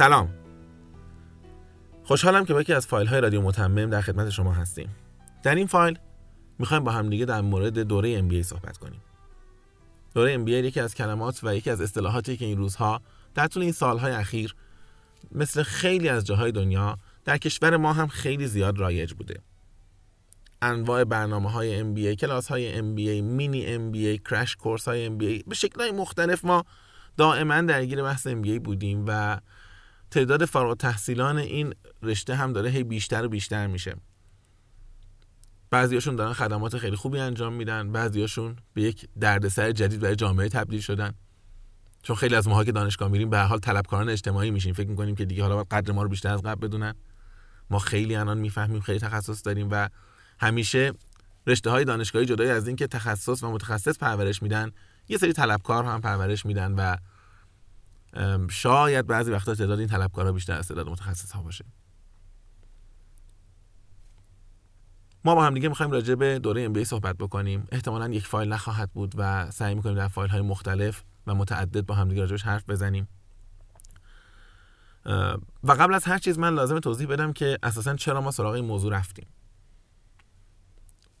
سلام. خوشحالم که با یکی از فایل های رادیو متمم در خدمت شما هستیم. در این فایل می‌خوایم با هم دیگه در مورد دوره MBA صحبت کنیم. دوره MBA یکی از کلمات و یکی از اصطلاحاتی که این روزها در طول این سالهای اخیر مثل خیلی از جاهای دنیا در کشور ما هم خیلی زیاد رایج بوده. انواع برنامه های MBA کلاس های MBA مینی MBA کرش کورس های MBA به شکل مختلف ما دائما درگیر بحث MBA بودیم و تعداد فارغ تحصیلان این رشته هم داره هی بیشتر و بیشتر میشه. بعضیاشون دارن خدمات خیلی خوبی انجام میدن بعضیاشون به یک دردسر جدید برای جامعه تبدیل شدن. چون خیلی از ماها که دانشگاه میریم به حال طلبکاران اجتماعی میشیم. فکر می‌کنیم که دیگه حالا باید قدر ما رو بیشتر از قبل بدونن. ما خیلی الان می‌فهمیم خیلی تخصص داریم و همیشه رشته های دانشگاهی جدای از اینکه تخصص و متخصص پرورش میدن یه سری طلبکار هم پرورش میدن و شاید بعضی وقتا تعداد این طلبکارها بیشتر از تعداد متخصص ها باشه. ما با هم دیگه می‌خوایم راجع به دوره ام صحبت بکنیم. احتمالا یک فایل نخواهد بود و سعی می‌کنیم در فایل های مختلف و متعدد با هم دیگه راجعش حرف بزنیم. و قبل از هر چیز من لازم توضیح بدم که اساسا چرا ما سراغ این موضوع رفتیم.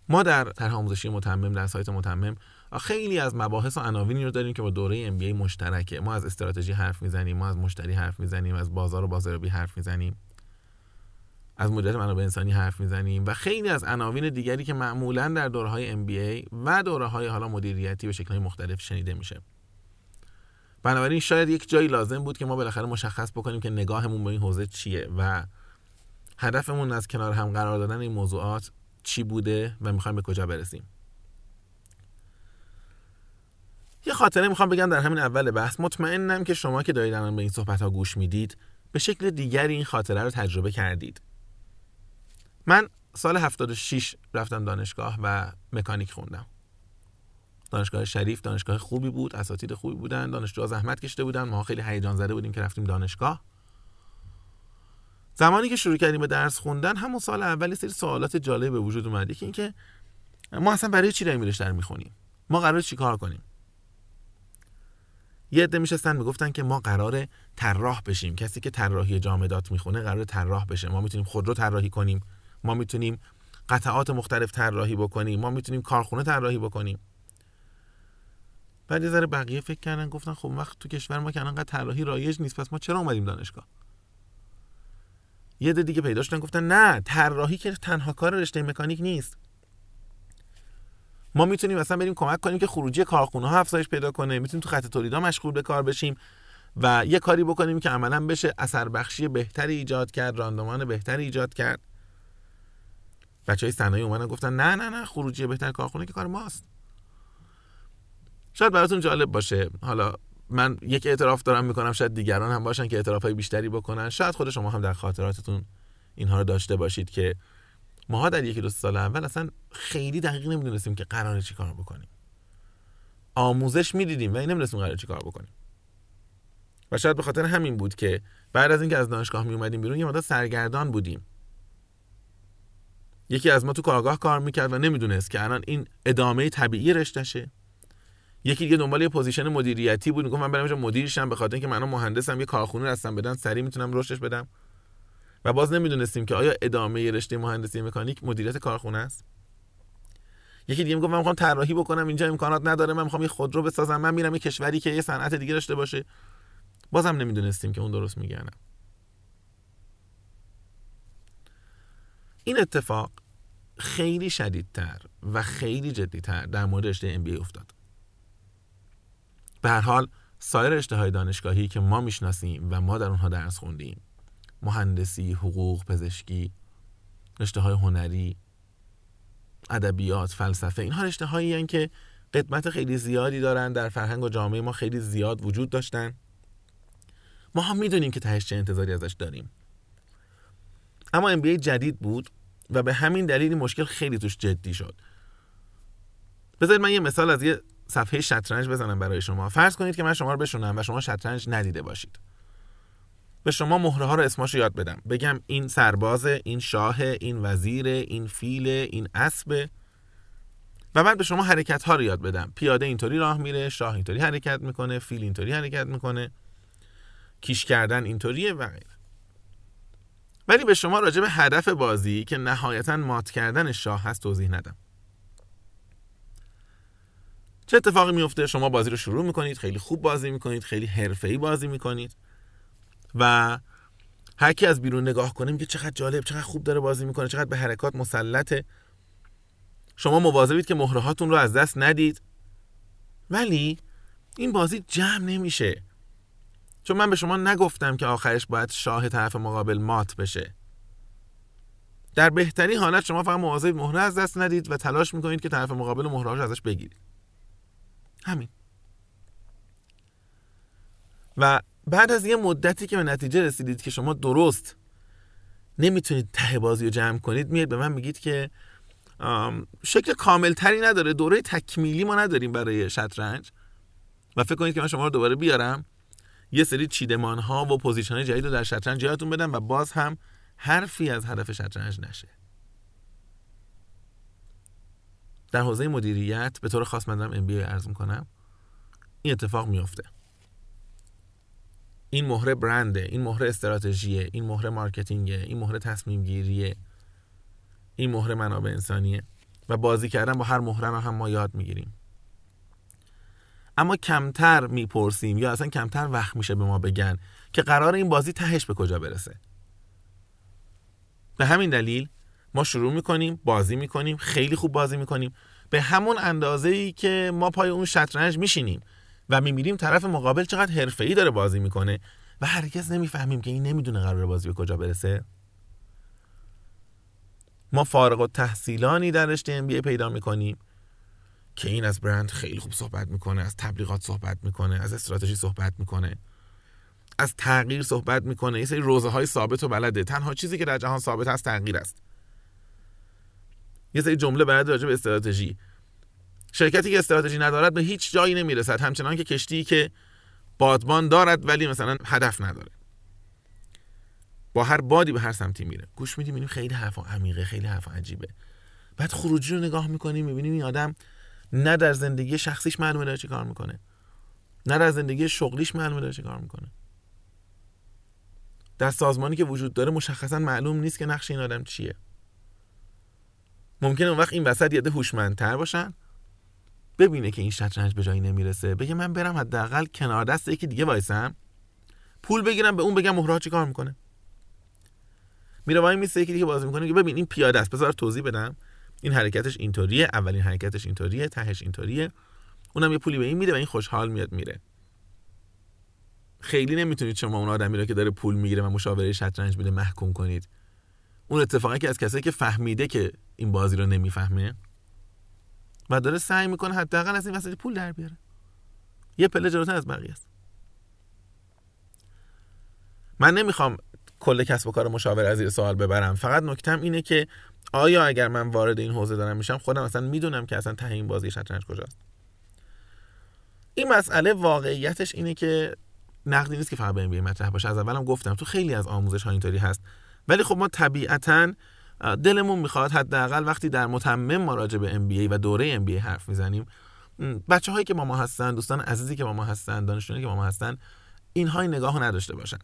ما در طرح آموزشی متمم در سایت متمم خیلی از مباحث و عناوینی رو داریم که با دوره ام مشترکه. ما از استراتژی حرف می‌زنیم ما از مشتری حرف می‌زنیم از بازار و بازاریابی حرف می‌زنیم. از مدیریت منابع انسانی حرف می‌زنیم و خیلی از عناوین دیگری که معمولا در دوره های MBA و دوره های حالا مدیریتی به شکل مختلف شنیده میشه. بنابراین شاید یک جایی لازم بود که ما بالاخره مشخص بکنیم که نگاهمون به این حوزه چیه و هدفمون از کنار هم قرار دادن این موضوعات چی بوده و می‌خوایم به کجا برسیم. یه خاطره می‌خوام بگم در همین اول بحث مطمئنم که شما که دارید الان به این صحبت ها گوش می‌دید به شکل دیگری این خاطره رو تجربه کردید. من سال 76 رفتم دانشگاه و مکانیک خوندم. دانشگاه شریف دانشگاه خوبی بود اساتید خوبی بودن دانشجوها زحمت کشته بودن ما خیلی هیجان زده بودیم که رفتیم دانشگاه. زمانی که شروع کردیم به درس خوندن همون سال اولی سری سوالات جالب به وجود اومد. یکی اینکه ما اصلا برای چی داریم در می‌خونیم؟ ما قرار چیکار کنیم؟ یه عده میشستن می‌گفتن که ما قرار طراح بشیم. کسی که طراحی جامدات می‌خونه قرار طراح بشه. ما می‌تونیم خودرو طراحی کنیم. ما می‌تونیم قطعات مختلف طراحی بکنیم. ما می‌تونیم کارخونه طراحی بکنیم. بعد یه ذره بقیه فکر کردن گفتن خب وقت تو کشور ما که انقدر طراحی رایج نیست پس ما چرا اومدیم دانشگاه؟ یه ده دیگه پیدا شدن گفتن نه طراحی که تنها کار رشته مکانیک نیست. ما می‌تونیم مثلا بریم کمک کنیم که خروجی کارخونه ها افزایش پیدا کنه می‌تونیم تو خط تولید مشغول به کار بشیم و یه کاری بکنیم که عملا بشه اثر بخشی بهتری ایجاد کرد راندمان بهتری ایجاد کرد. بچه های صنایع اومدن گفتن نه نه نه خروجی بهتر کارخونه که کار ماست. شاید براتون جالب باشه. حالا من یک اعتراف دارم می‌کنم شاید دیگران هم باشن که اعتراف های بیشتری بکنن. شاید خود شما هم در خاطراتتون اینها رو داشته باشید که ماها در یکی دو سال اول اصلا خیلی دقیق نمی‌دونستیم که قراره چی کار بکنیم. آموزش می‌دیدیم و این نمی‌دونستیم قراره چی کار بکنیم. و شاید به خاطر همین بود که بعد از اینکه از دانشگاه می اومدیم بیرون یه مدت سرگردان بودیم. یکی از ما تو کارگاه کار می‌کرد و نمی‌دونست که الان این ادامه طبیعی رشته‌شه. یکی دیگه دنبال یه position مدیریتی بود می‌گفت من برم مدیرشم به خاطر اینکه من مهندسم یه کارخونه هستم بدن سریع می‌تونم رشدش بدم. و باز نمی‌دونستیم که آیا ادامه رشته مهندسی مکانیک مدیریت کارخونه است؟ یکی دیگه می‌گفت من می‌خوام طراحی بکنم اینجا امکانات نداره من می‌خوام یه خودرو بسازم من میرم یه کشوری که یه صنعت دیگه داشته باشه. بازم نمی‌دونستیم که اون درست میگن این اتفاق خیلی شدیدتر و خیلی جدیتر در مورد رشته MBA افتاد. به هر حال سایر رشته های دانشگاهی که ما می‌شناسیم و ما در اونها درس خوندیم مهندسی، حقوق، پزشکی، رشته های هنری، ادبیات، فلسفه اینها رشته هایی که قدمت خیلی زیادی دارن. در فرهنگ و جامعه ما خیلی زیاد وجود داشتن. ما هم می‌دونیم که تهش چه انتظاری ازش داریم. اما MBA جدید بود و به همین دلیل مشکل خیلی توش جدی شد. بذارید من یه مثال از یه صفحه شطرنج بزنم برای شما. فرض کنید که من شما رو بشونم و شما شطرنج ندیده باشید. به شما مهره ها رو اسماشو یاد بدم. بگم این سرباز این شاه این وزیر این فیل این اسب. و بعد به شما حرکت ها رو یاد بدم. پیاده اینطوری راه میره شاه اینطوری حرکت می‌کنه فیل اینطوری حرکت می‌کنه. کیش کردن اینطوریه و غیره. ولی به شما راجع به هدف بازی که نهایتا مات کردن شاه هست توضیح ندم. چه اتفاقی میفته شما بازی رو شروع می‌کنید خیلی خوب بازی می‌کنید خیلی حرفه‌ای بازی می‌کنید. و هر کی از بیرون نگاه کنه میگه چقدر جالب چقدر خوب داره بازی می‌کنه چقدر به حرکات مسلطه. شما مواظبید که مهره هاتون رو از دست ندید. ولی این بازی جمع نمیشه. چون من به شما نگفتم که آخرش باید شاه طرف مقابل مات بشه. در بهترین حالت شما فقط مواظب مهره از دست ندید و تلاش می‌کنید که طرف مقابل مهرهاش ازش بگیرید. همین. و بعد از یه مدتی که به نتیجه رسیدید که شما درست نمی‌تونید ته بازی رو جمع کنید میاد به من میگید که شکل کاملتری نداره دوره تکمیلی ما نداریم برای شطرنج و فکر کنید که من شما رو دوباره بیارم یه سری چیدمان ها و پوزیشن های جدید رو در شطرنج یادتون بدم و باز هم حرفی از هدف شطرنج نشه. در حوزه مدیریت به طور خاص من دارم ام بی ارز می‌کنم این اتفاق میفته این مهره برنده این مهره استراتژیه این مهره مارکتینگه این مهره تصمیم گیریه این مهره منابع انسانیه و بازی کردن با هر مهره هم ما یاد می‌گیریم. اما کمتر می‌پرسیم یا اصلا کمتر وقت میشه به ما بگن که قرار این بازی تهش به کجا برسه؟ به همین دلیل ما شروع می‌کنیم بازی می‌کنیم خیلی خوب بازی می‌کنیم. به همون اندازه ای که ما پای اون شطرنج میشینیم. و می‌بینیم طرف مقابل چقدر ای داره بازی می‌کنه و هرگز نمی‌فهمیم که این نمی‌دونه قرار بازی به کجا برسه. ما فارغ و تحصیلانی در رشته ام پیدا می‌کنیم که این از برند خیلی خوب صحبت می‌کنه از تبلیغات صحبت می‌کنه از استراتژی صحبت می‌کنه از تغییر صحبت می‌کنه. یه سری روزه های ثابت و بلده. تنها چیزی که در جهان ثابت هست تغییر است. یه سری جمله بلد راجع به استراتژی. شرکتی که استراتژی ندارد به هیچ جایی نمی‌رسد. همچنان که کشتی که بادبان دارد ولی مثلا هدف نداره. با هر بادی به هر سمتی میره. گوش میدیم می‌بینیم خیلی حرف عمیقه خیلی حرف عجیبه. بعد خروجی رو نگاه می‌کنیم می‌بینیم این آدم نه در زندگی شخصیش معلومه داره چی کار می‌کنه. نه در زندگی شغلیش معلومه داره چی کار می‌کنه. در سازمانی که وجود داره مشخصا معلوم نیست که نقش این آدم چیه. ممکنه اون وقت این وسط یه هوشمندتر باشن ببینه که این شطرنج به جایی نمی‌رسه. بگه من برم حداقل کنار دست یکی دیگه وایسم. پول بگیرم به اون بگم مهرها چی کار می‌کنه. میره وای میسه یکی دیگه بازی می‌کنه که ببین این پیاده است بذار توضیح بدم. این حرکتش اینطوریه اولین حرکتش اینطوریه تهش اینطوریه. اونم یه پولی به این میده و این خوشحال میاد میره. خیلی نمی‌تونید شما اون آدمی رو که داره پول می‌گیره و مشاوره شطرنج میده محکوم کنید. اون اتفاقی که از کسایی که فهمیده که این بازی رو نمی‌فهمه و داره سعی می‌کنه حداقل از این وسط پول در بیاره. یه پله جلوتر از بقیه است. من نمی‌خوام کل کسب و کار مشاور از زیر سوال ببرم. فقط نکتم اینه که آیا اگر من وارد این حوزه دارم میشم خودم اصلا می‌دونم که اصلا ته این بازی شطرنج کجاست. این مسئله واقعیتش اینه که نقدی نیست که فقط به این مطرح باشه. از اولم گفتم تو خیلی از آموزش ها اینطوری هست. ولی خب ما طبیعتا دلمون می‌خواد حداقل وقتی در متمم ما راجع به MBA و دوره MBA حرف می‌زنیم بچه هایی که ما ما هستن دوستان عزیزی که ما ما هستن دانشجویانی که ما ما هستن اینها این نگاه نداشته باشن.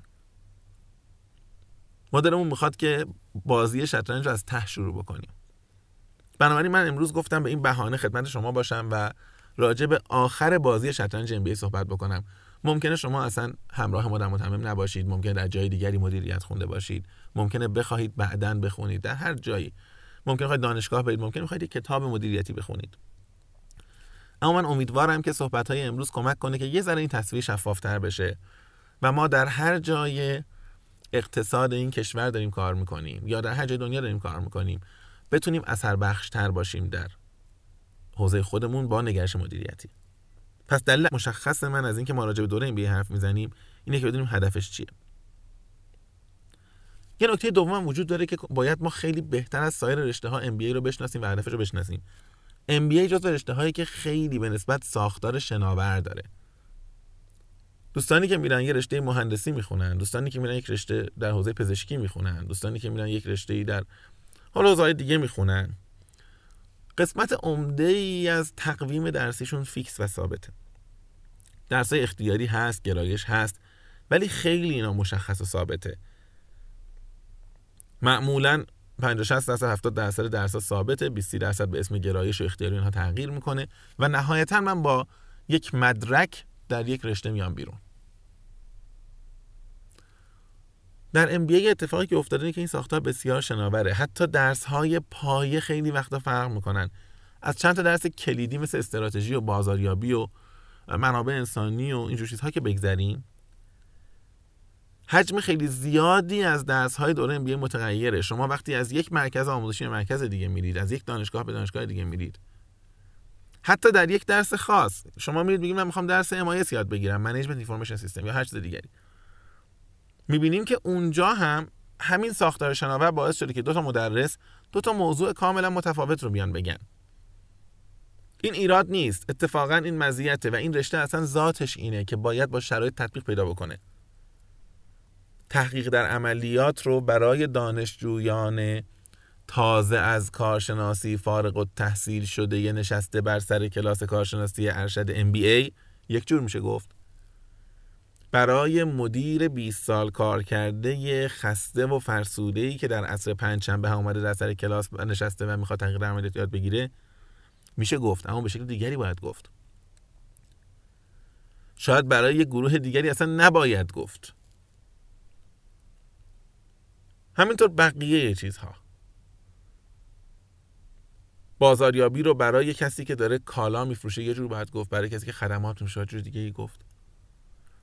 ما دلمون می‌خواد که بازی شطرنج رو از ته شروع بکنیم. بنابراین من امروز گفتم به این بهانه خدمت شما باشم و راجع به آخر بازی شطرنج ام صحبت بکنم. ممکنه شما اصلا همراه ما در متمم نباشید ممکنه در جای دیگری مدیریت خونده باشید. ممکنه بخواهید بعدا بخونید. در هر جایی. ممکنه خواهید دانشگاه برید. ممکنه بخواهید یک کتاب مدیریتی بخونید. اما من امیدوارم که صحبت های امروز کمک کنه که یه ذره این تصویر شفافتر بشه و ما در هر جای اقتصاد این کشور داریم کار می‌کنیم یا در هر جای دنیا داریم کار می‌کنیم بتونیم اثر بخشتر باشیم در حوزه خودمون با نگرش مدیریتی. پس دلیل مشخص من از اینکه ما راجع به دوره این حرف می‌زنیم اینه که بدونیم هدفش چیه. یه نکته دوم وجود داره که باید ما خیلی بهتر از سایر رشته ها MBA رو بشناسیم و هدفش رو بشناسیم. MBA جزو رشته هایی که خیلی به نسبت ساختار شناور داره. دوستانی که میرن یه رشته مهندسی می‌خونن دوستانی که میرن یک رشته در حوزه پزشکی می‌خونن دوستانی که میرن یک رشته ای در حالا حوزه دیگه می‌خونن. قسمت عمده ای از تقویم درسیشون فیکس و ثابته. درس اختیاری هست گرایش هست ولی خیلی اینا مشخص و ثابته. معمولا 50 60 درصد 70 درصد درصد ثابته 20 درصد به اسم گرایش و اختیاری اینها تغییر می‌کنه و نهایتا من با یک مدرک در یک رشته میام بیرون. در MBA اتفاقی که افتاده که این ساختار بسیار شناوره. حتی درس های پایه خیلی وقتا فرق می‌کنن. از چند تا درس کلیدی مثل استراتژی و بازاریابی و منابع انسانی و اینجور چیزها که بگذریم حجم خیلی زیادی از درس های دوره MBA متغیره. شما وقتی از یک مرکز آموزشی به مرکز دیگه میرید از یک دانشگاه به دانشگاه دیگه میرید. حتی در یک درس خاص. شما میرید بگید من می‌خوام درس MIS یاد بگیرم management information system یا هر چیز دیگری. می‌بینیم که اونجا هم همین ساختار شناور باعث شده که دو تا مدرس دو تا موضوع کاملا متفاوت رو بیان بگن. این ایراد نیست. اتفاقا این مزیته و این رشته اصلا ذاتش اینه که باید با شرایط تطبیق پیدا بکنه. تحقیق در عملیات رو برای دانشجویان تازه از کارشناسی فارغ و تحصیل شده یه نشسته بر سر کلاس کارشناسی ارشد MBA یک جور میشه گفت. برای مدیر 20 سال کار کرده خسته و فرسوده ای که در عصر پنجشنبه اومده در سر کلاس نشسته و می‌خواد تحقیق عملیات یاد بگیره میشه گفت اما به شکل دیگری باید گفت. شاید برای یک گروه دیگری اصلا نباید گفت. همینطور بقیه چیزها. بازاریابی رو برای کسی که داره کالا میفروشه یه جور باید گفت برای کسی که خدمات میشه جور دیگه ای گفت.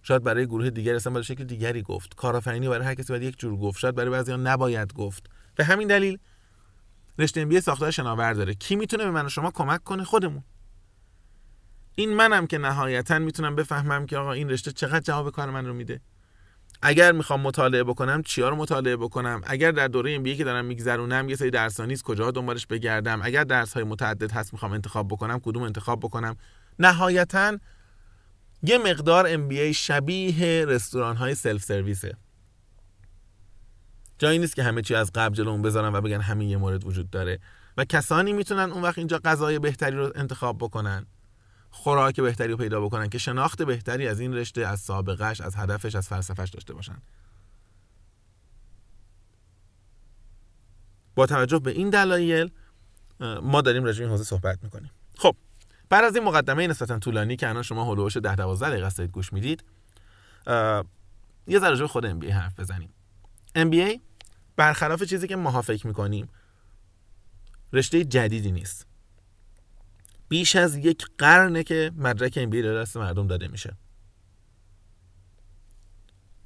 شاید برای گروه دیگری اصلا برای شکل دیگری گفت. کارآفرینی برای هر کسی باید یک جور گفت. شاید برای بعضیا نباید گفت. به همین دلیل رشته ام ساختار شناور داره. کی می‌تونه به من و شما کمک کنه؟ خودمون. این منم که نهایتا می‌تونم بفهمم که آقا این رشته چقدر جواب کار من رو میده. اگر می‌خوام مطالعه بکنم چیا رو مطالعه بکنم؟ اگر در دوره ام که دارم میگذرونم یه سری درسانی نیست کجا دنبالش بگردم؟ اگر درس های متعدد هست می‌خوام انتخاب بکنم کدوم انتخاب بکنم؟ نهایتا یه مقدار MBA شبیه رستوران های سلف سرویسه جایی نیست که همه چی از قبل جلو اون بذارن و بگن همین یه مورد وجود داره. و کسانی می‌تونن اون وقت اینجا غذای بهتری رو انتخاب بکنن. خوراک بهتری رو پیدا بکنن که شناخت بهتری از این رشته از سابقش از هدفش از فلسفهش داشته باشن. با توجه به این دلایل ما داریم راجع این حوزه صحبت می‌کنیم. خب بعد از این مقدمه نسبتا طولانی که الان شما هلوش 10 12 دقیقه است گوش می‌دید یه ذره راجع خود ام حرف بزنیم. ام برخلاف چیزی که ماها فکر می‌کنیم رشته جدیدی نیست. بیش از یک قرنه که مدرک ام به دست مردم داده میشه.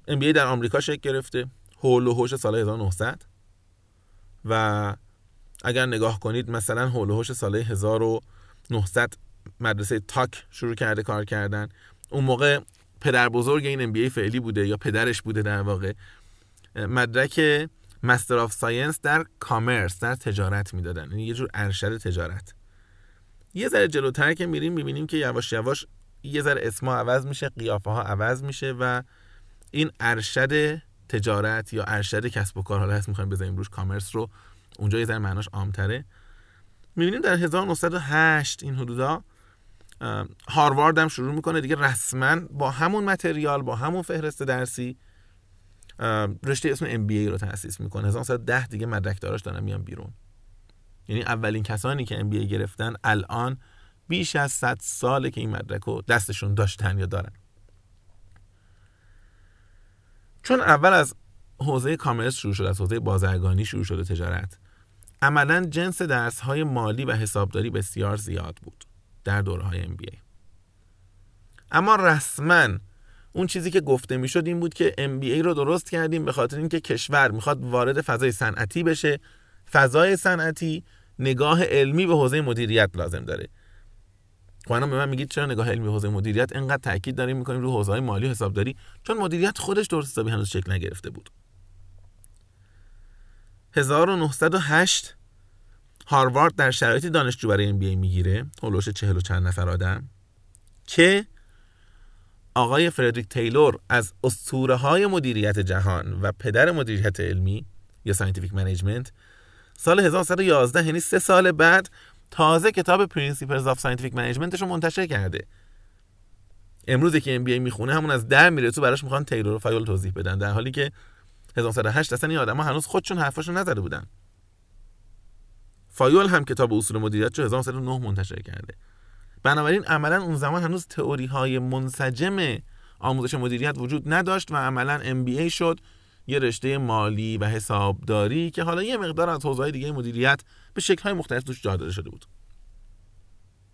ام در آمریکا شکل گرفته هول و هوش سال 1900 و اگر نگاه کنید مثلا حول و حوش سال 1900 مدرسه Tuck شروع کرده کار کردن. اون موقع پدر بزرگ این MBA فعلی بوده یا پدرش بوده در واقع. مدرک Master of Science در Commerce در تجارت می‌دادن. یعنی یه جور ارشد تجارت. یه ذره جلوتر که میریم می‌بینیم که یواش یواش یه ذره اسما عوض میشه قیافه ها عوض میشه و این ارشد تجارت یا ارشد کسب و کار حالا هست می‌خوایم بزنیم روش کامرس رو اونجا یه ذره معناش عامتره. می‌بینیم در 1908 این حدودا هاروارد هم شروع می‌کنه دیگه رسما با همون متریال با همون فهرست درسی رشته اسم MBA رو تأسیس می‌کنه. 1910 دیگه مدرک داراش دارن میان بیرون. یعنی اولین کسانی که MBA گرفتن الان بیش از 100 ساله که این مدرک رو دستشون داشتن یا دارن. چون اول از حوزه کامرس شروع شده از حوزه بازرگانی شروع شده تجارت عملا جنس درس های مالی و حسابداری بسیار زیاد بود در دوره های MBA اما رسما اون چیزی که گفته می‌شد این بود که MBA رو درست کردیم به خاطر اینکه کشور می‌خواد وارد فضای صنعتی بشه. فضای صنعتی نگاه علمی به حوزه مدیریت لازم داره. خب به من میگید چرا نگاه علمی حوزه مدیریت انقدر تاکید داریم می‌کنیم رو حوزه های مالی و حسابداری؟ چون مدیریت خودش درست حسابی هنوز شکل نگرفته بود. 1908 هاروارد در شرایطی دانشجو برای MBA می‌گیره حدودش چهل و چند نفر آدم که آقای فردریک تیلور از اسطوره های مدیریت جهان و پدر مدیریت علمی یا scientific management سال 1911 یعنی سه سال بعد تازه کتاب Principles of Scientific Management ش رو منتشر کرده. امروز که MBA می‌خونه همون از در میره تو براش می‌خوان تیلور و فایول توضیح بدن در حالی که 1908 اصلا این آدما هنوز خودشون حرفاشو نزده بودن. فایول هم کتاب اصول مدیریت رو 1909 منتشر کرده. بنابراین عملا اون زمان هنوز تئوری های منسجم آموزش مدیریت وجود نداشت و عملا MBA شد. یه رشته مالی و حسابداری که حالا یه مقدار از حوزه‌های دیگه مدیریت به شکل‌های مختلف توش جا داده شده بود.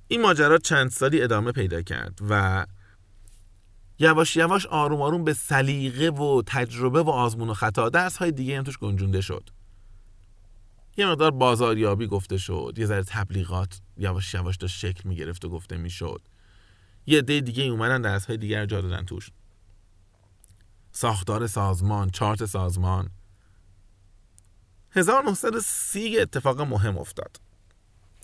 این ماجرا چند سالی ادامه پیدا کرد و یواش یواش آروم آروم به سلیقه و تجربه و آزمون و خطا درس های دیگه هم توش گنجونده شد. یه مقدار بازاریابی گفته شد یه ذره تبلیغات یواش یواش داشت شکل می‌گرفت و گفته می‌شد. یه عده دیگه اومدن درس های دیگر جا دادن توش. ساختار سازمان چارت سازمان. 1930 اتفاق مهم افتاد.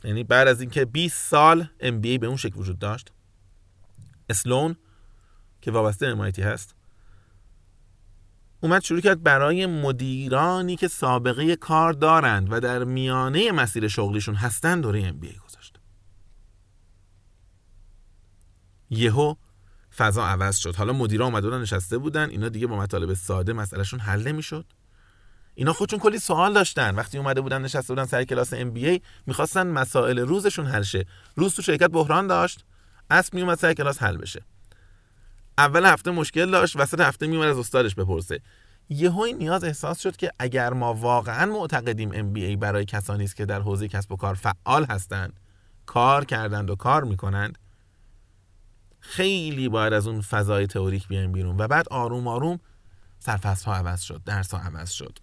یعنی بعد از اینکه 20 سال MBA به اون شکل وجود داشت اسلون که وابسته MIT هست اومد شروع کرد برای مدیرانی که سابقه کار دارند و در میانه مسیر شغلیشون هستن دوره MBA گذاشت. یهو فضا عوض شد. حالا مدیرا اومده بودن نشسته بودن. اینا دیگه با مطالب ساده مسئلهشون حل نمی‌شد. اینا خودشون کلی سوال داشتن. وقتی اومده بودن نشسته بودن سر کلاس ام بی ای می‌خواستن مسائل روزشون حل شه. روز تو شرکت بحران داشت. اسب میومد سر کلاس حل بشه. اول هفته مشکل داشت. وسط هفته میومد از استادش بپرسه. یهو این نیاز احساس شد که اگر ما واقعا معتقدیم ام بی ای برای کسانی است که در حوزه کسب و کار فعال هستند کار کردند و کار می‌کنند خیلی باید از اون فضای تئوریک بیایم بیرون. و بعد آروم آروم سرفصل ها عوض شد درس ها عوض شد.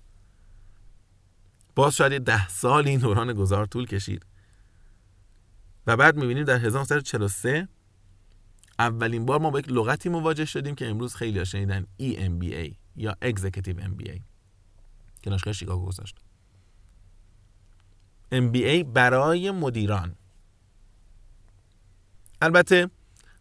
باز شاید ده سال این دوران گذار طول کشید. و بعد می‌بینیم در 1943 اولین بار ما با یک لغتی مواجه شدیم که امروز خیلی شنیدن EMBA یا Executive MBA که دانشگاه شیکاگو گذاشت. MBA برای مدیران. البته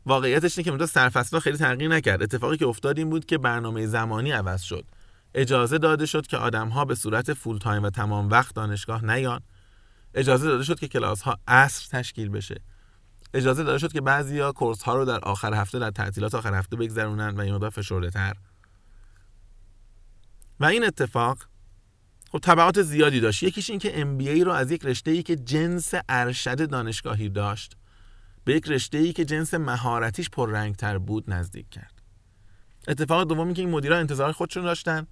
واقعیتش اینه که مدت سرفصل خیلی تغییر نکرد. اتفاقی که افتاد این بود که برنامه زمانی عوض شد. اجازه داده شد که آدم ها به صورت فول تایم و تمام وقت دانشگاه نیان. اجازه داده شد که کلاس ها عصر تشکیل بشه. اجازه داده شد که بعضیا کورس ها رو در آخر هفته در تعطیلات آخر هفته بگذرونن و این فشرده تر و این اتفاق خب تبعات زیادی داشت. یکیش این که MBA رو از یک رشته ای که جنس ارشد دانشگاهی داشت به یک رشته ای که جنس مهارتیش پررنگتر بود نزدیک کرد. اتفاق دومی که این مدیران انتظار خودشون داشتن.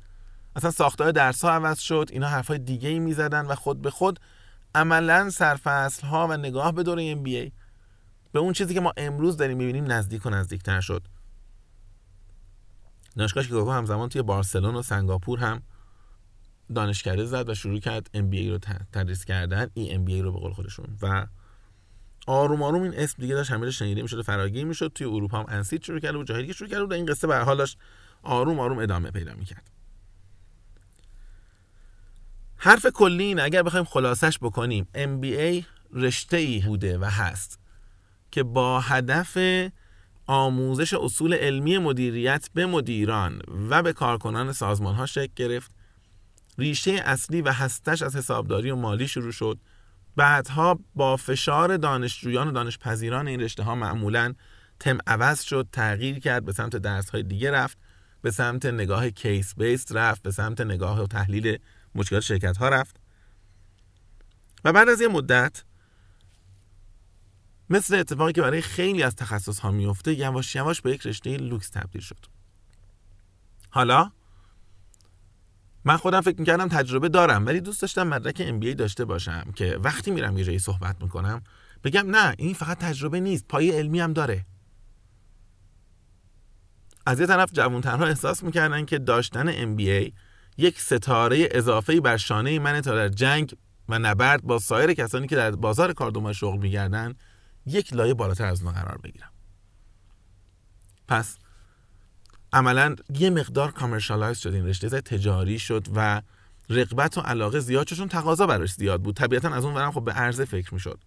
اصلا ساختار درس ها عوض شد اینا حرفای دیگه ای می‌زدن و خود به خود عملا سرفصل ها و نگاه به دوره ام به اون چیزی که ما امروز داریم می‌بینیم نزدیک و نزدیکتر شد. دانشگاه شیکاگو همزمان توی بارسلون و سنگاپور هم دانشکده زد و شروع کرد ام بی رو تدریس کردن ای ام بی ای رو به قول خودشون. و آروم آروم این اسم دیگه داشت همه شنیده می‌شد فراگیر می‌شد توی اروپا هم انسید شروع کرده بود جاهای دیگه شروع کرده بود این قصه به حالش آروم آروم ادامه پیدا می‌کرد. حرف کلی اینه اگر بخوایم خلاصش بکنیم MBA رشته ای بوده و هست که با هدف آموزش اصول علمی مدیریت به مدیران و به کارکنان سازمان ها شکل گرفت. ریشه اصلی و هستش از حسابداری و مالی شروع شد. بعدها با فشار دانشجویان و دانشپذیران این رشته ها معمولا تم عوض شد تغییر کرد به سمت درس های دیگه رفت به سمت نگاه کیس بیست رفت به سمت نگاه و تحلیل مشکلات شرکت ها رفت. و بعد از یه مدت مثل اتفاقی که برای خیلی از تخصص ها میفته یواش یواش به یک رشته لوکس تبدیل شد. حالا من خودم فکر می‌کردم تجربه دارم ولی دوست داشتم مدرک ام داشته باشم که وقتی میرم یه صحبت می‌کنم بگم نه این فقط تجربه نیست پای علمی هم داره. از یه طرف جوانترها احساس می‌کردن که داشتن MBA یک ستاره اضافه بر شانه من تا در جنگ و نبرد با سایر کسانی که در بازار کار دنبال شغل میگردن یک لایه بالاتر از ما قرار بگیرم. پس عملا یه مقدار commercialize شد این رشته تجاری شد و رغبت و علاقه زیاد چون تقاضا براش زیاد بود. طبیعتا از اون ورم خب به عرضه فکر می‌شد.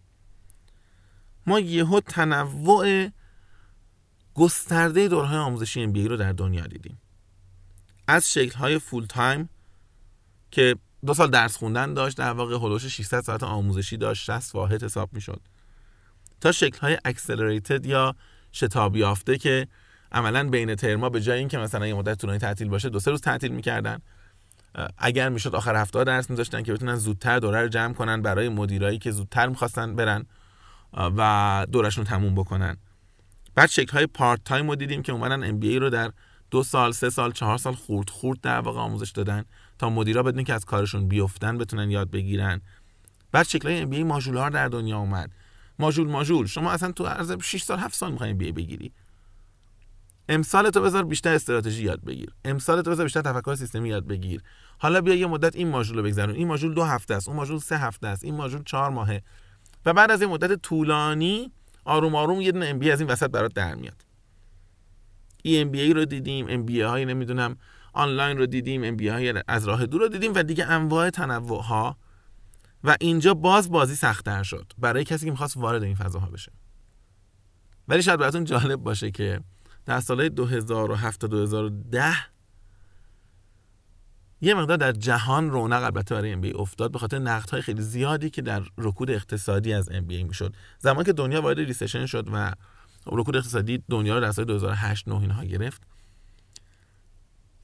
ما یهو تنوع گسترده دوره‌های آموزشی MBA رو در دنیا دیدیم. از شکل های full-time که دو سال درس خوندن داشت در واقع حدودش 600 ساعت آموزشی داشت 60 واحد حساب می‌شد. تا شکل های accelerated یا شتاب یافته که عملا بین ترما به جای اینکه مثلا یه مدت طولانی تعطیل باشه دو سه روز تعطیل می‌کردن. اگر می‌شد آخر هفته درس میذاشتن که بتونن زودتر دوره رو جمع کنن برای مدیرایی که زودتر می‌خواستن برن و دورشون تموم بکنن. بعد شکل های part-time رو دیدیم که اومدن MBA رو در دو سال سه سال چهار سال خورد خورد در واقع آموزش دادن تا مدیرا بدون اینکه از کارشون بیفتن بتونن یاد بگیرن. بعد شکل های MBA modular در دنیا اومد. ماژول ماژول. شما اصلا تو عرض 6 سال 7 سال می‌خواین MBA بگیری. امسال تو بذار بیشتر استراتژی یاد بگیر. امسال تو بذار بیشتر تفکر سیستمی یاد بگیر. حالا بیا یه مدت این ماژول رو بگذرون این ماژول دو هفته است. اون ماژول سه هفته است. این ماژول چهار ماهه. و بعد از این مدت طولانی آروم آروم یه دونه MBA از این وسط برات در میاد. EMBA رو دیدیم MBA های نمی‌دونم آنلاین رو دیدیم MBA های از راه دور رو دیدیم و دیگه انواع تنوع ها و اینجا باز بازی سختتر شد. برای کسی که می‌خواست وارد این فضاها بشه. ولی شاید براتون جالب باشه که در سال 2007 تا 2010 یه مقدار در جهان رونق البته برای ام افتاد به خاطر نقد های خیلی زیادی که در رکود اقتصادی از ام بی می‌شد. زمانی که دنیا وارد ریسشن شد و رکود اقتصادی دنیا رو در سال 2008 9 اینها گرفت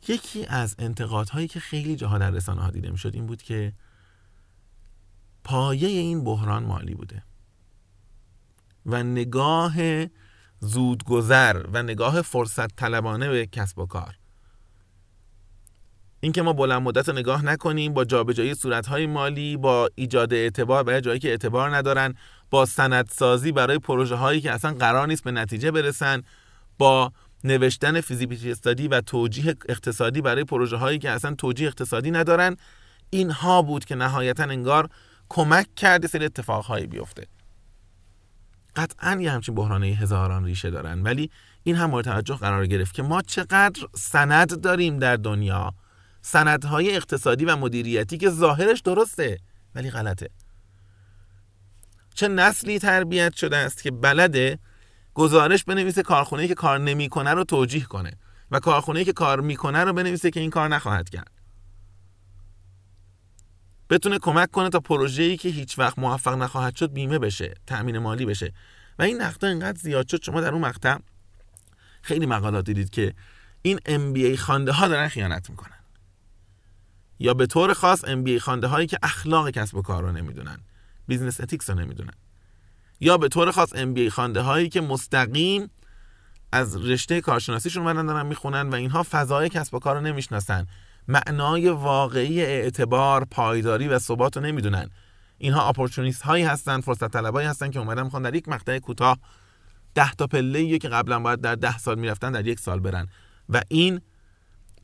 یکی از انتقادهایی که خیلی جاها در رسانه ها دیده می‌شد این بود که پایه این بحران مالی بوده و نگاه زودگذر و نگاه فرصت طلبانه به کسب و کار. اینکه ما بلند مدت نگاه نکنیم با جابجایی صورتهای مالی با ایجاد اعتبار برای جایی که اعتبار ندارن با سندسازی برای پروژه هایی که اصلا قرار نیست به نتیجه برسن با نوشتن فیزیبیلیتی استادی و توجیه اقتصادی برای پروژه هایی که اصلا توجیه اقتصادی ندارن اینها بود که نهایتا انگار کمک کرده سری اتفاقهایی بیفته. قطعا یه همچین بحرانه هزاران ریشه دارن ولی این هم مورد توجه قرار گرفت که ما چقدر سند داریم در دنیا. سندهای اقتصادی و مدیریتی که ظاهرش درسته ولی غلطه. چه نسلی تربیت شده است که بلده گزارش بنویسه کارخونه که کار نمی‌کنه رو توجیه کنه و کارخونه که کار می‌کنه رو بنویسه که این کار نخواهد کرد. بتونه کمک کنه تا پروژه‌ای که هیچ وقت موفق نخواهد شد بیمه بشه تأمین مالی بشه. و این نقطه اینقدر زیاد شد شما در اون مقطع خیلی مقالات دیدید که این MBA خوانده ها دارن خیانت می‌کنن. یا به طور خاص MBA خوانده هایی که اخلاق کسب و کار رو نمی‌دونن business ethics رو نمی‌دونن. یا به طور خاص MBA خوانده هایی که مستقیم از رشته کارشناسیشون اومدن دارن می‌خونن و اینها فضای کسب و کار رو نمی‌شناسن. معنای واقعی اعتبار پایداری و ثبات رو نمی‌دونن. اینها اپورتونیست هایی هستن فرصت طلبایی هستن که اومدن می‌خوان در یک مقطع کوتاه ده تا پله که قبلا باید در ده سال می‌رفتن در یک سال برن. و این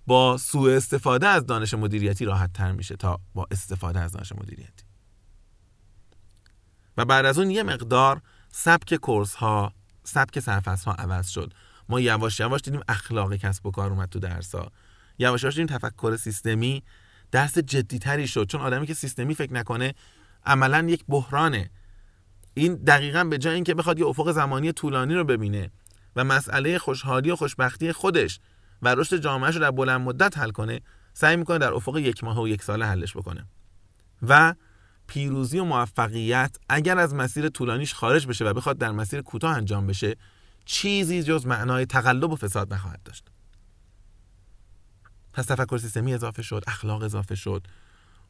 با سوء استفاده از دانش مدیریتی راحت تر میشه تا با استفاده از دانش مدیریتی. و بعد از اون یه مقدار سبک کورس ها سبک سرفصل ها عوض شد. ما یواش یواش دیدیم اخلاق کسب و کار اومد تو درس ها یواش یواش دیدیم تفکر سیستمی درس جدیتری شد. چون آدمی که سیستمی فکر نکنه عملا یک بحرانه. این دقیقا به جای اینکه بخواد یه افق زمانی طولانی رو ببینه و مسئله خوشحالی و خوشبختی خودش و رشد جامعهش رو در بلند مدت حل کنه سعی می‌کنه در افق یک ماه و یک ساله حلش بکنه. و پیروزی و موفقیت اگر از مسیر طولانیش خارج بشه و بخواد در مسیر کوتاه انجام بشه چیزی جز معنای تقلب و فساد نخواهد داشت. پس تفکر سیستمی اضافه شد اخلاق اضافه شد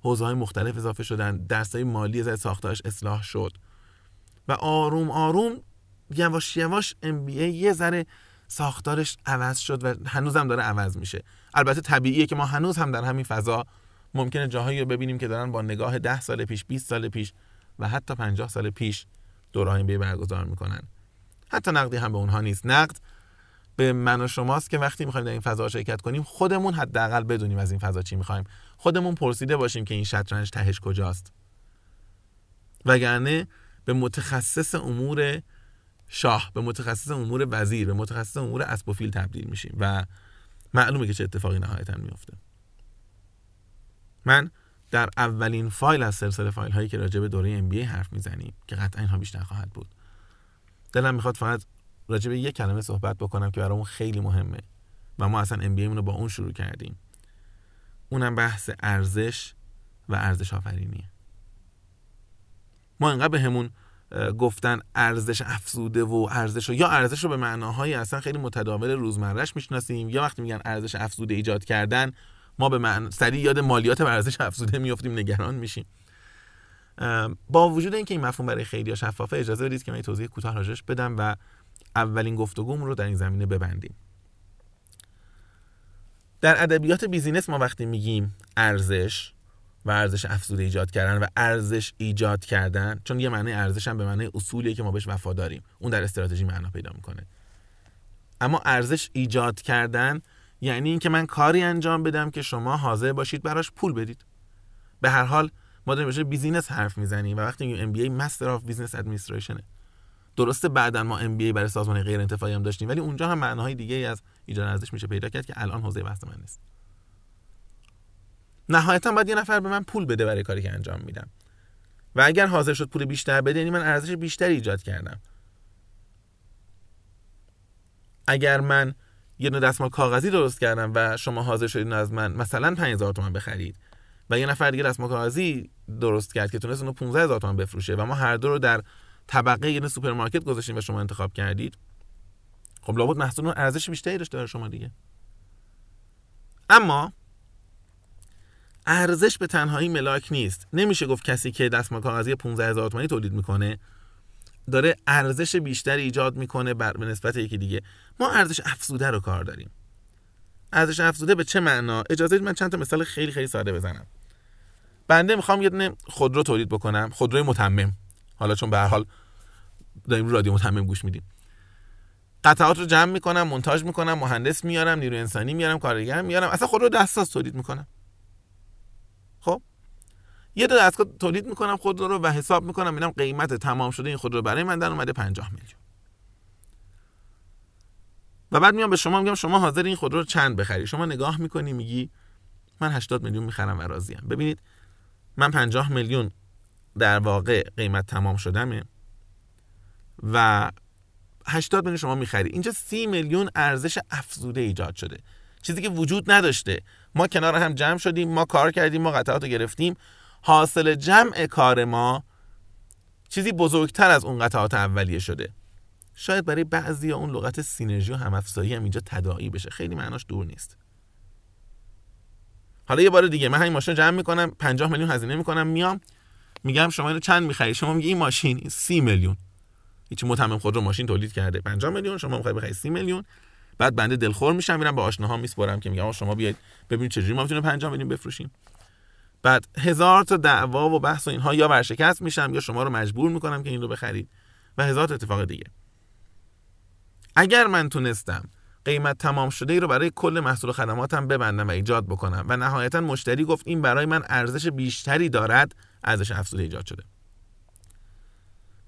حوزه های مختلف اضافه شدن درس های مالی از ساختارش اصلاح شد. و آروم آروم یواش یواش ام یه ذره ساختارش عوض شد و هنوزم داره عوض میشه. البته طبیعیه که ما هنوز هم در همین فضا ممکنه جاهایی رو ببینیم که دارن با نگاه ده سال پیش 20 سال پیش و حتی 50 سال پیش دوره بی برگزار می‌کنن. حتی نقدی هم به اونها نیست. نقد به من و شماست که وقتی می‌خوایم در این فضا شرکت کنیم خودمون حداقل بدونیم از این فضا چی می‌خوایم. خودمون پرسیده باشیم که این شطرنج تهش کجاست. وگرنه به متخصص امور شاه به متخصص امور وزیر به متخصص امور اسب تبدیل میشیم و معلومه که چه اتفاقی نهایتا میفته من در اولین فایل از سلسله فایل هایی که راجع به دوره ام حرف می‌زنیم که قطعا اینها بیشتر خواهد بود. دلم می‌خواد فقط راجع به یک کلمه صحبت بکنم که برامون خیلی مهمه و ما اصلا ام رو با اون شروع کردیم. اونم بحث ارزش و ارزش آفرینیه. ما انقدر به همون گفتن ارزش افزوده و ارزش یا ارزش رو به معناهای اصلا خیلی متداول روزمرهش می‌شناسیم یا وقتی میگن ارزش افزوده ایجاد کردن ما به معنی سریع یاد مالیات بر ارزش افزوده میافتیم نگران میشیم. با وجود اینکه این مفهوم برای خیلی شفافه اجازه بدید که من توضیح کوتاه راجعش بدم و اولین گفتگوم رو در این زمینه ببندیم. در ادبیات بیزینس ما وقتی میگیم ارزش و ارزش افزوده ایجاد کردن و ارزش ایجاد کردن چون یه معنی ارزش هم به معنی اصولیه که ما بهش وفاداریم اون در استراتژی معنا پیدا می‌کنه. اما ارزش ایجاد کردن یعنی اینکه من کاری انجام بدم که شما حاضر باشید براش پول بدید. به هر حال ما داریم business حرف می‌زنیم و وقتی میگیم MBA Master of Business Administration ه درسته بعدا ما MBA برای سازمان غیر انتفاعی هم داشتیم ولی اونجا هم معناهای دیگه ای از ایجاد ارزش میشه پیدا کرد که الان حوزه بحث من نیست. نهایتا باید یه نفر به من پول بده برای کاری که انجام میدم. و اگر حاضر شد پول بیشتر بده یعنی من ارزش بیشتری ایجاد کردم. اگر من یه نوع دستمال کاغذی درست کردم و شما حاضر شدید از من مثلا 5000 تومان بخرید و یه نفر دیگه دستمال کاغذی درست کرد که تونست اونو 15000 تومان بفروشه و ما هر دو رو در طبقه یه سوپرمارکت گذاشتیم و شما انتخاب کردید. خب لابد محصول اون ارزش بیشتری داشته برای شما دیگه. اما ارزش به تنهایی ملاک نیست. نمیشه گفت کسی که دستمال کاغذی 15000 تومانی تولید می‌کنه داره ارزش بیشتری ایجاد می‌کنه بر به نسبت یکی دیگه. ما ارزش افزوده رو کار داریم. ارزش افزوده به چه معنا؟ اجازه من چند تا مثال خیلی خیلی ساده بزنم. بنده می‌خوام یه دونه خودرو تولید بکنم. خودروی متمم. حالا چون به هر حال داریم رادیو متمم گوش میدیم. قطعات رو جمع می‌کنم مونتاژ می‌کنم مهندس میارم نیرو انسانی میارم کارگر میارم. اصلا خودرو دستساز تولید می‌کنم. خب؟ یه دو دستگاه تولید می‌کنم خود رو و حساب می‌کنم ببینم قیمت تمام شده این خودرو برای من در اومده 50 میلیون. و بعد میام به شما میگم شما حاضر این خودرو رو چند بخری؟ شما نگاه می‌کنی میگی من 80 میلیون می‌خرم و راضیم. ببینید من 50 میلیون در واقع قیمت تمام شدمه و 80 میلیون شما می‌خری اینجا 30 میلیون ارزش افزوده ایجاد شده. چیزی که وجود نداشته. ما کنار هم جمع شدیم ما کار کردیم ما قطعات رو گرفتیم. حاصل جمع کار ما چیزی بزرگتر از اون قطعات اولیه شده. شاید برای بعضی اون لغت سینرژی و همافزایی هم اینجا تداعی بشه. خیلی معناش دور نیست. حالا یه بار دیگه من همین ماشین جمع می‌کنم 50 میلیون هزینه می‌کنم میام. میگم شما اینو چند می‌خری؟ شما میگی این ماشین 30 میلیون. هیچ متمم خود رو ماشین تولید کرده. 50 میلیون شما می‌خوای بخری 30 میلیون. بعد بنده دلخور میشم میرم با آشناها میسپرم که میگم شما بیاید ببینید چجوری ما می‌تونیم 50 میلیون بفروشیم. بعد هزار تا دعوا و بحث و اینها یا ورشکست میشم یا شما رو مجبور می‌کنم که این رو بخرید و هزار تا اتفاق دیگه. اگر من تونستم قیمت تمام شده ای رو برای کل محصول و خدماتم ببندم و ایجاد بکنم و نهایتا مشتری گفت این برای من ارزش بیشتری دارد ارزش افزوده ایجاد شده.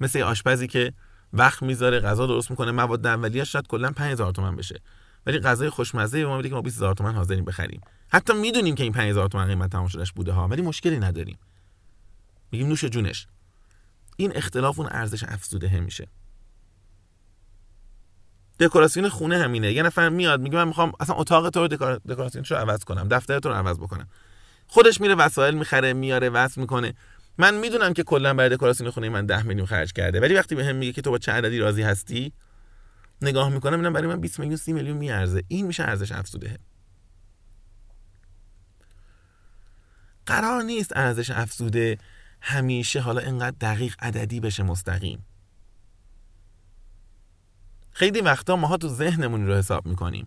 مثل آشپزی که وقت می‌ذاره غذا درست می‌کنه مواد اولیه شاید کلا 5000 تومان بشه. ولی غذای خوشمزه به ما میده که ما 20000 تومان حاضریم بخریم. حتی می‌دونیم که این 5000 تومان قیمت تمام شدهش بوده ها ولی مشکلی نداریم. میگیم نوش جونش. این اختلاف اون ارزش افزوده میشه. دکوراسیون خونه همینه. یه نفر میاد میگه من می‌خوام اصلا اتاق تو رو دکوراسیونش رو عوض کنم دفتر تو رو عوض بکنم. خودش میره وسایل می‌خره میاره وصل می‌کنه. من می‌دونم که کلا برای دکوراسیون خونه من 10 میلیون خرج کرده ولی وقتی بهم میگه که تو با چه عددی راضی هستی نگاه می‌کنم اینم برای من 20 میلیون 30 میلیون میارزه. این میشه ارزش افزوده. قرار نیست ارزش افزوده همیشه حالا اینقدر دقیق عددی بشه مستقیم. خیلی وقتا ماها تو ذهنمون رو حساب می‌کنیم.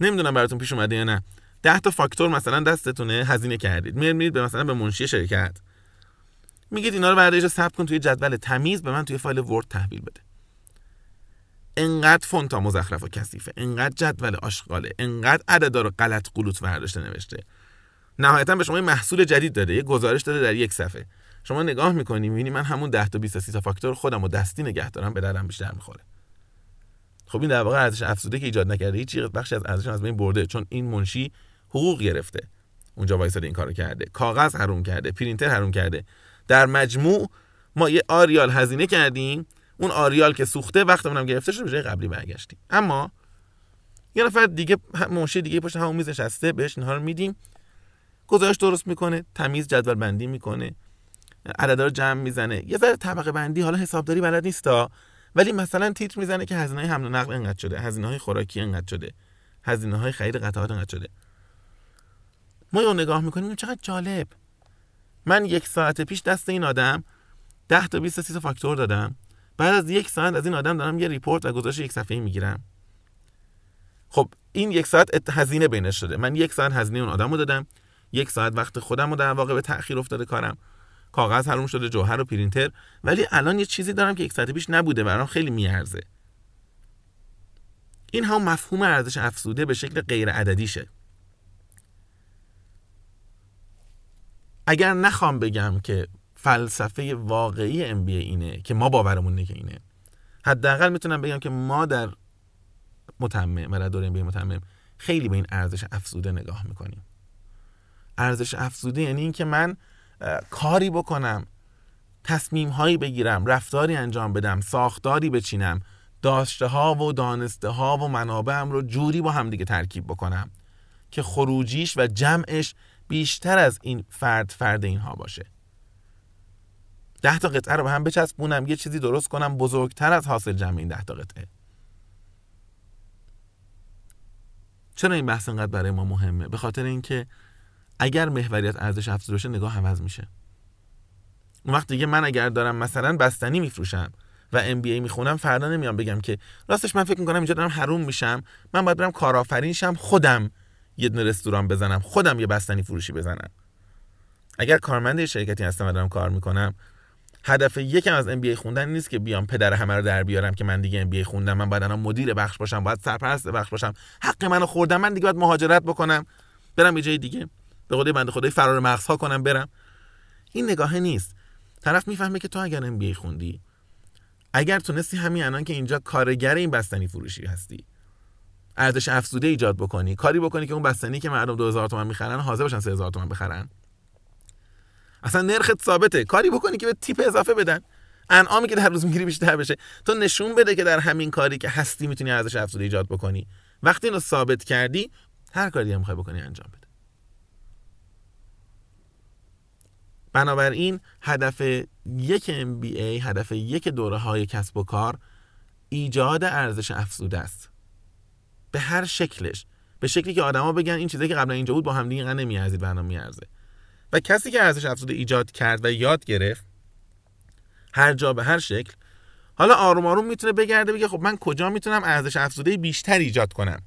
نمی‌دونم براتون پیش اومده یا نه. ده تا فاکتور مثلا دستتونه هزینه کردید. میرید به مثلا به منشی شرکت. میگید اینا رو بردارید ثبت کن توی جدول تمیز به من توی فایل ورد تحویل بده. انقدر فونتا مزخرف و کثیفه. انقدر جدول آشغاله. انقدر عددا رو غلط قلوت برداشته نوشته. نهایتا به شما یه محصول جدید داده. یه گزارش داده در یک صفحه. شما نگاه می‌کنی می‌بینی من همون 10 تا 20 تا 30 تا فاکتور خودم و دستی نگه دارم به درم بیشتر می‌خوره. خب این در واقع ارزش افزوده که ایجاد نکرده. هیچ بخشی از ارزش از بین برده. چون این منشی حقوق گرفته. اونجا وایساده این کارو کرده. کاغذ حروم کرده. پرینتر حروم کرده. در مجموع ما یه آریال هزینه کردیم. اون آریال که سوخته وقتمون هم گرفته شده به جای قبلی برگشتیم. اما یه نفر دیگه منشی دیگه پشت همون میز نشسته بهش اینها رو میدیم. گزارش درست می‌کنه تمیز جدول بندی می‌کنه. عددا رو جمع می‌زنه. یه ذره طبقه بندی حالا حسابداری بلد نیستا. ولی مثلا تیتر می‌زنه که هزینه های حمل و نقل انقدر شده هزینه های خوراکی انقدر شده هزینه های خرید قطعات انقدر شده. ما رو نگاه می‌کنیم چقدر جالب. من یک ساعت پیش دست این آدم 10 تا 20 تا فاکتور دادم. بعد از یک ساعت از این آدم دارم یه ریپورت و گزارش یک صفحه‌ای می‌گیرم. خب این یک ساعت هزینه بینش شده. من یک ساعت هزینه اون آدمو دادم. یک ساعت وقت خودم رو در واقع به تأخیر افتاده کارم. کاغذ حروم شده جوهر و پرینتر. ولی الان یه چیزی دارم که یک ساعت پیش نبوده برام خیلی میارزه. این هم مفهوم ارزش افزوده به شکل غیر عددیشه اگر نخوام بگم که فلسفه واقعی ام اینه که ما باورمون که اینه حداقل می‌تونم بگم که ما در متمم و در دوره ام متمم خیلی به این ارزش افزوده نگاه می‌کنیم. ارزش افزوده یعنی اینکه من کاری بکنم تصمیم هایی بگیرم رفتاری انجام بدم ساختاری بچینم داشته ها و دانسته ها و منابعم رو جوری با هم دیگه ترکیب بکنم که خروجیش و جمعش بیشتر از این فرد فرد اینها باشه. ده تا قطعه رو به هم بچسبونم یه چیزی درست کنم بزرگتر از حاصل جمع این ده تا قطعه. چرا این بحث انقدر برای ما مهمه؟ به خاطر اینکه اگر محوریت ارزش افزوده باشه نگاه عوض میشه. اون وقت دیگه من اگر دارم مثلا بستنی میفروشم و ام بی ای می‌خونم فردا نمیام بگم که راستش من فکر می‌کنم اینجا دارم حروم میشم من باید برم کارآفرین شم خودم یه دونه رستوران بزنم خودم یه بستنی فروشی بزنم. اگر کارمند شرکتی هستم و دارم کار می‌کنم هدف یکم از ام ای خوندن نیست که بیام پدر همه رو در بیارم که من دیگه ای خوندم من باید مدیر بخش باشم باید سرپرست بخش باشم. حق منو خوردم من دیگه باید مهاجرت بکنم. برم یه جای دیگه به قول بنده خدای فرار مغزها کنم برم. این نگاهه نیست. طرف می‌فهمه که تو اگر ام بی خوندی اگر تونستی همین الان که اینجا کارگر این بستنی فروشی هستی. ارزش افزوده ایجاد بکنی. کاری بکنی که اون بستنی که مردم 2000 تومان می‌خرن حاضر باشن 3000 تومان بخرن. اصلا نرخت ثابته. کاری بکنی که به تیپ اضافه بدن. انعامی که در روز می‌گیری بیشتر بشه. تو نشون بده که در همین کاری که هستی می‌تونی ارزش افزوده ایجاد بکنی. وقتی اینو ثابت کردی هر کاری هم می‌خوای بکنی انجام بده. بنابراین هدف یک MBA هدف یک دوره های کسب و کار ایجاد ارزش افزوده است. به هر شکلش. به شکلی که آدما بگن این چیزی که قبلا اینجا بود با هم دیگه نمیارزید برنامه میارزه. و کسی که ارزش افزوده ایجاد کرد و یاد گرفت هر جا به هر شکل حالا آروم آروم می‌تونه بگرده بگه خب من کجا می‌تونم ارزش افزوده بیشتر ایجاد کنم؟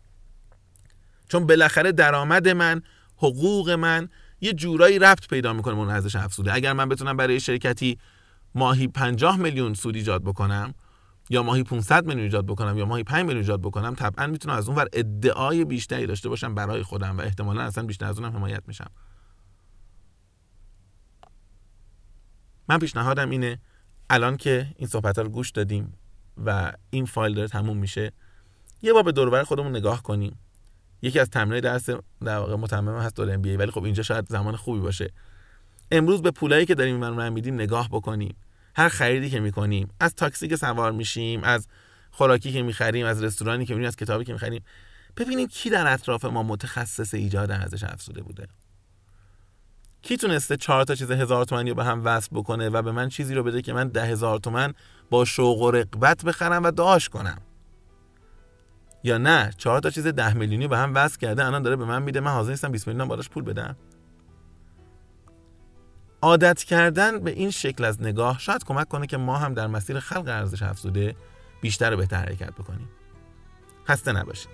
چون بالاخره درآمد من حقوق من یه جورایی ربط پیدا می‌کنه اون ارزش افزوده. اگر من بتونم برای شرکتی ماهی 50 میلیون سود ایجاد بکنم یا ماهی 500 میلیون ایجاد بکنم یا ماهی 5 میلیون ایجاد بکنم طبعا می‌تونم از اون ور ادعای بیشتری داشته باشم برای خودم و احتمالا اصلا بیشتر از اونم حمایت میشم. من پیشنهادم اینه الان که این صحبت رو گوش دادیم و این فایل داره تموم میشه یه بار به دور خودمون نگاه کنیم. یکی از تمرینای درس در واقع متمم هست دور ام ولی خب اینجا شاید زمان خوبی باشه. امروز به پولایی که داریم من میدیم نگاه بکنیم. هر خریدی که می‌کنیم از تاکسی که سوار میشیم از خوراکی که می‌خریم از رستورانی که میریم از کتابی که می‌خریم ببینیم کی در اطراف ما متخصص ایجاد ارزش افزوده بوده. کی تونسته چهار تا چیز هزار تومنی رو به هم وصل بکنه و به من چیزی رو بده که من ده هزار تومن با شوق و رقبت بخرم و داشت کنم؟ یا نه چهار تا چیز ده میلیونی به هم وصل کرده الان داره به من میده من حاضر نیستم 20 میلیون بالاش پول بدم؟ عادت کردن به این شکل از نگاه شاید کمک کنه که ما هم در مسیر خلق ارزش افزوده بیشتر و بهتر حرکت بکنیم. خسته نباشید.